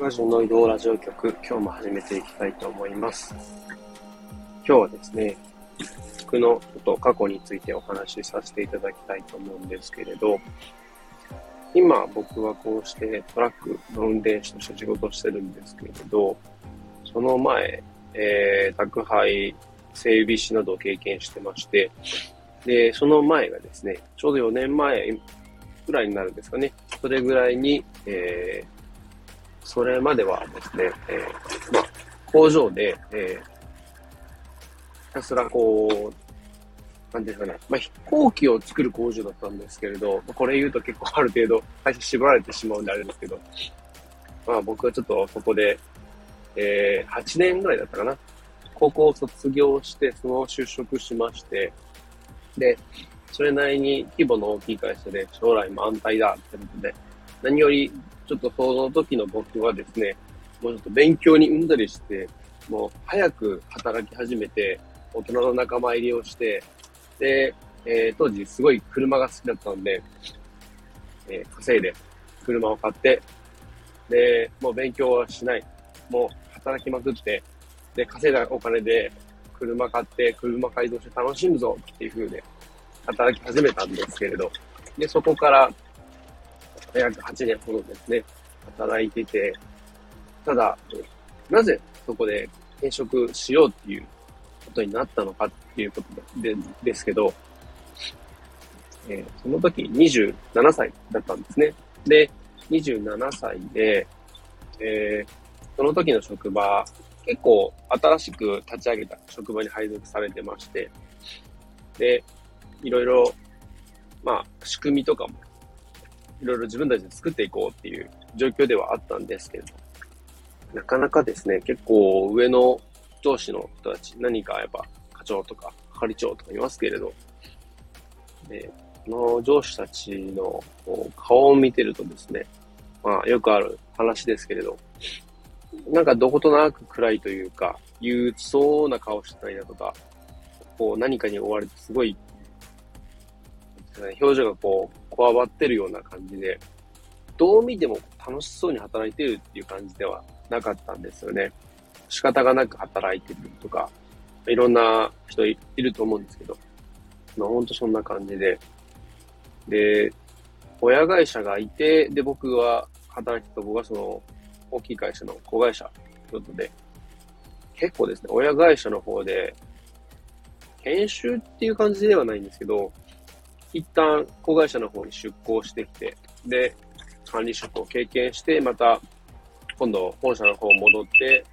ラジオの移動ラジオ局、今日も始めていきたいと思います。今日はですね、服のこと過去についてお話しさせていただきたいと思うんですけれど、今僕はこうしてトラックの運転手として仕事してるんですけれど、その前、えー、宅配、整備士などを経験してまして、で、その前がですね、ちょうど4年前ぐらいになるんですかね。それぐらいに、えー、それまではですね、えー、まあ、工場で、え、ひたすらこう、なんですかね、まあ、飛行機を作る工場だったんですけれど、これ言うと結構ある程度会社絞られてしまうんであれですけど、まあ僕はちょっとそこで、えー、8年ぐらいだったかな。高校を卒業して、その就職しまして、で、それなりに規模の大きい会社で将来も安泰だってことで、何よりちょっとその時の僕はですね、もうちょっと勉強にうんだりして、もう早く働き始めて、大人の仲間入りをして、で、えー、当時すごい車が好きだったんで、えー、稼いで車を買って、で、もう勉強はしない。もう働きまくって、で、稼いだお金で車買って、車改造して楽しむぞっていう風で、働き始めたんですけれど、で、そこから約8年ほどですね、働いてて、ただ、なぜそこで転職しようっていうことになったのかっていうことでですけど、えー、その時27歳だったんですね。で、27歳で、えー、その時の職場、結構新しく立ち上げた職場に配属されてまして、で、いろいろ、まあ、仕組みとかも、いろいろ自分たちで作っていこうっていう状況ではあったんですけれど、なかなかですね、結構上の上司の人たち、何かやっぱ課長とか係長とかいますけれど、で、この上司たちの顔を見てるとですね、まあよくある話ですけれど、なんかどことなく暗いというか、憂鬱そうな顔してたりだとか、こう何かに追われてすごい表情がこう、こわばってるような感じで、どう見ても楽しそうに働いてるっていう感じではなかったんですよね。仕方がなく働いてるとか、いろんな人いると思うんですけど、まあ、ほんとそんな感じで。で、親会社がいて、で、僕は働いてた僕はその大きい会社の子会社ということで、結構ですね、親会社の方で、研修っていう感じではないんですけど、一旦子会社の方に出向してきて、で、管理職を経験して、また、今度本社の方戻って、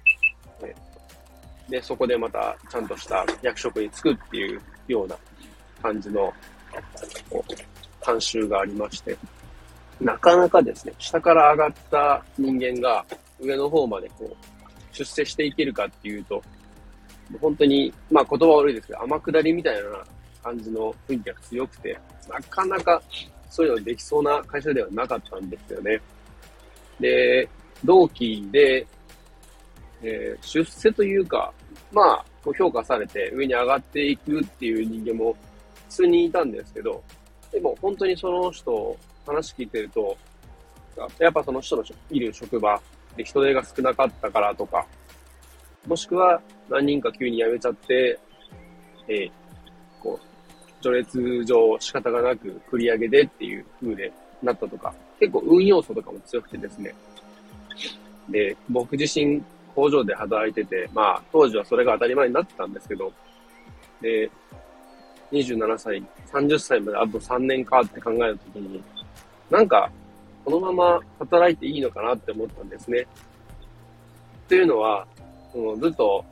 で、そこでまたちゃんとした役職に就くっていうような感じの、慣習がありまして、なかなかですね、下から上がった人間が上の方までこう、出世していけるかっていうと、本当に、まあ言葉悪いですけど、天下りみたいな感じの雰囲気が強くて、なかなかそういうのできそうな会社ではなかったんですよね。で、同期で、えー、出世というか、まあ、こう評価されて上に上がっていくっていう人間も普通にいたんですけど、でも本当にその人、話聞いてると、やっぱその人のいる職場で人手が少なかったからとか、もしくは何人か急に辞めちゃって、えー、こう、序列上仕方がなく繰り上げでっていう風でなったとか、結構運要素とかも強くてですね。で、僕自身工場で働いてて、まあ当時はそれが当たり前になってたんですけど、で、27歳、30歳まであと3年かって考えたときに、なんか、このまま働いていいのかなって思ったんですね。というのは、そのずっと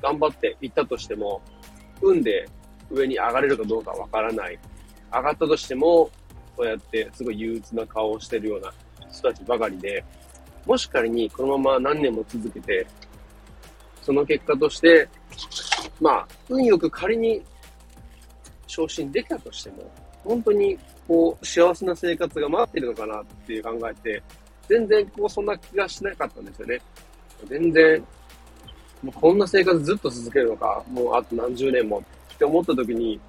頑張っていったとしても、運で上に上がれるかどうかわからない。上がったとしても、こうやってすごい憂鬱な顔をしてるような人たちばかりで、もし仮にこのまま何年も続けて、その結果として、まあ、運よく仮に昇進できたとしても、本当にこう、幸せな生活が待ってるのかなっていう考えて、全然こう、そんな気がしなかったんですよね。全然、もうこんな生活ずっと続けるのか、もうあと何十年もって思った時に、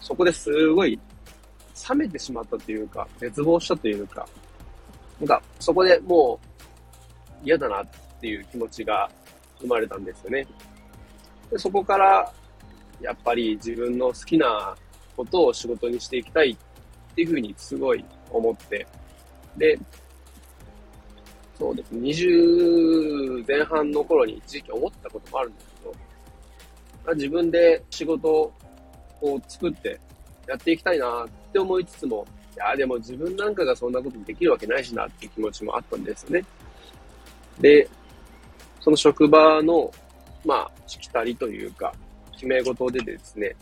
そこですごい冷めてしまったというか、絶望したというか、なんかそこでもう嫌だなっていう気持ちが生まれたんですよね。でそこから、やっぱり自分の好きなことを仕事にしていきたいっていうふうにすごい思って、で、そうですね、20前半の頃に一時期思ったこともあるんですけど、自分で仕事を作ってやっていきたいなって思いつつも、いや、でも自分なんかがそんなことできるわけないしなっていう気持ちもあったんですよね。で、その職場の、まあ、しきたりというか、決め事でですね、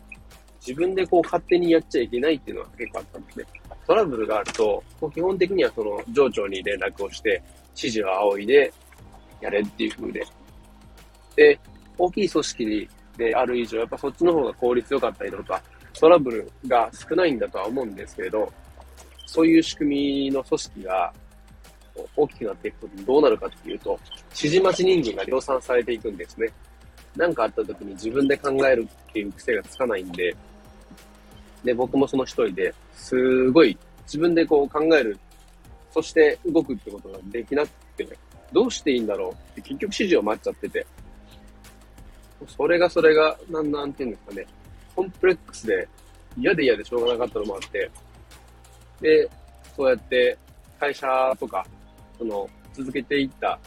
自分でこう勝手にやっちゃいけないっていうのは結構あったんですね。トラブルがあると、基本的にはその上長に連絡をして、指示を仰いでやれっていう風で。で、大きい組織である以上、やっぱそっちの方が効率良かったりとか、トラブルが少ないんだとは思うんですけれど、そういう仕組みの組織が大きくなっていくとどうなるかっていうと、指示待ち人間が量産されていくんですね。何かあった時に自分で考えるっていう癖がつかないんで、で、僕もその一人で、すごい自分でこう考える、そして動くってことができなくて、どうしていいんだろうって結局指示を待っちゃってて、それがそれが、なん、なんていうんですかね、コンプレックスで嫌で嫌でしょうがなかったのもあって、で、そうやって会社とか、その、続けていった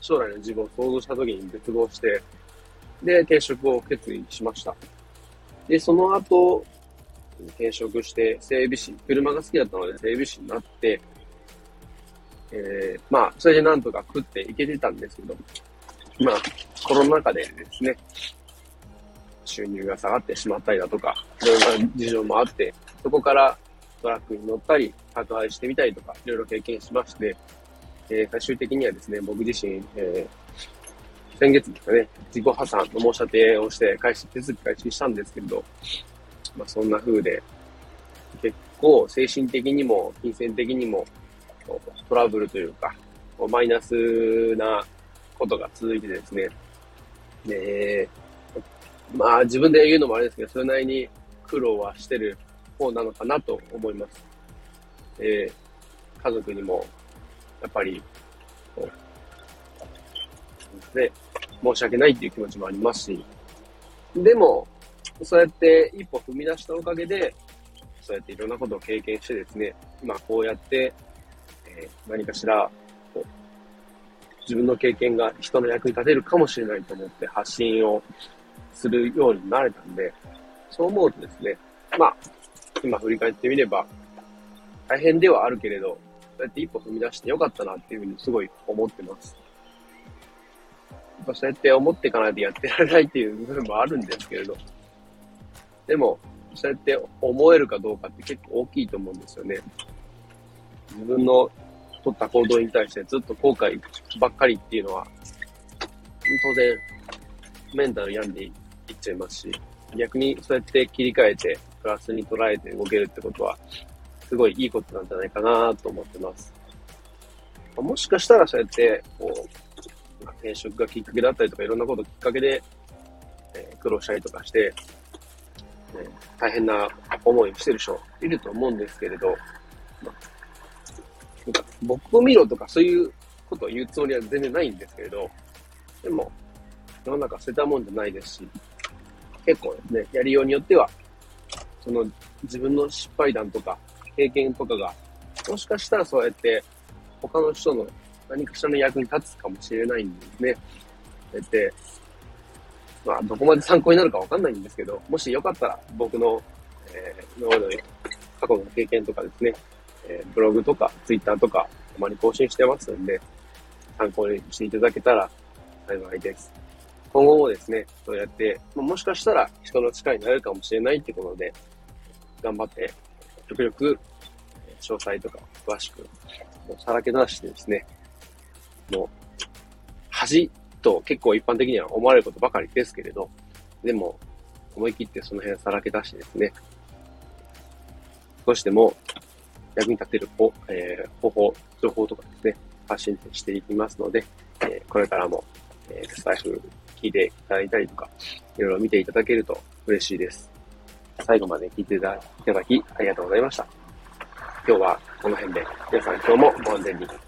将来の自分を想像した時に絶望して、で、転職を決意しました。で、その後、転職して整備士、車が好きだったので整備士になって、えー、まあ、それでなんとか食っていけてたんですけど、まあ、コロナ禍でですね、収入が下がってしまったりだとか、いろんな事情もあって、そこからトラックに乗ったり、宅配してみたりとか、いろいろ経験しまして、えー、最終的にはですね、僕自身、えー、先月ですかね、自己破産の申し立てをして開始、手続き開始したんですけれど、まあそんな風で、結構精神的にも金銭的にもトラブルというか、マイナスなことが続いてですね、で、まあ自分で言うのもあれですけど、それなりに苦労はしてる方なのかなと思います。え、家族にも、やっぱり、こう、ね、申し訳ないっていう気持ちもありますし、でも、そうやって一歩踏み出したおかげで、そうやっていろんなことを経験してですね、今こうやって、えー、何かしら、自分の経験が人の役に立てるかもしれないと思って発信をするようになれたんで、そう思うとですね、まあ、今振り返ってみれば、大変ではあるけれど、そうやって一歩踏み出してよかったなっていうふうにすごい思ってます。やっぱそうやって思っていかないとやってられないっていう部分もあるんですけれど、でも、そうやって思えるかどうかって結構大きいと思うんですよね。自分の取った行動に対してずっと後悔ばっかりっていうのは、当然、メンタル病んでいっちゃいますし、逆にそうやって切り替えて、プラスに捉えて動けるってことは、すごいいいことなんじゃないかなと思ってます。もしかしたらそうやって、こう、転職がきっかけだったりとか、いろんなこときっかけで、えー、苦労したりとかして、えー、大変な思いをしてる人いると思うんですけれど、まあ、僕を見ろとかそういうことを言うつもりは全然ないんですけれど、でも、世の中捨てたもんじゃないですし、結構ですね、やりようによっては、その自分の失敗談とか経験とかが、もしかしたらそうやって他の人の何かしらの役に立つかもしれないんですね。そうやって、まあ、どこまで参考になるかわかんないんですけど、もしよかったら僕の、えー、今までの過去の経験とかですね、えー、ブログとかツイッターとかたまに更新してますんで、参考にしていただけたら幸いです。今後もですね、そうやって、もしかしたら人の力になれるかもしれないってことで、頑張って、極力、詳細とか詳しく、さらけ出してですね、もう、恥と結構一般的には思われることばかりですけれど、でも、思い切ってその辺さらけ出してですね、少しでも役に立てる方,、えー、方法、情報とかですね、発信していきますので、えー、これからも、えー、スタイフ聞いていただいたりとか、いろいろ見ていただけると嬉しいです。最後まで聞いていただきありがとうございました。今日はこの辺で、皆さん今日もご安全に。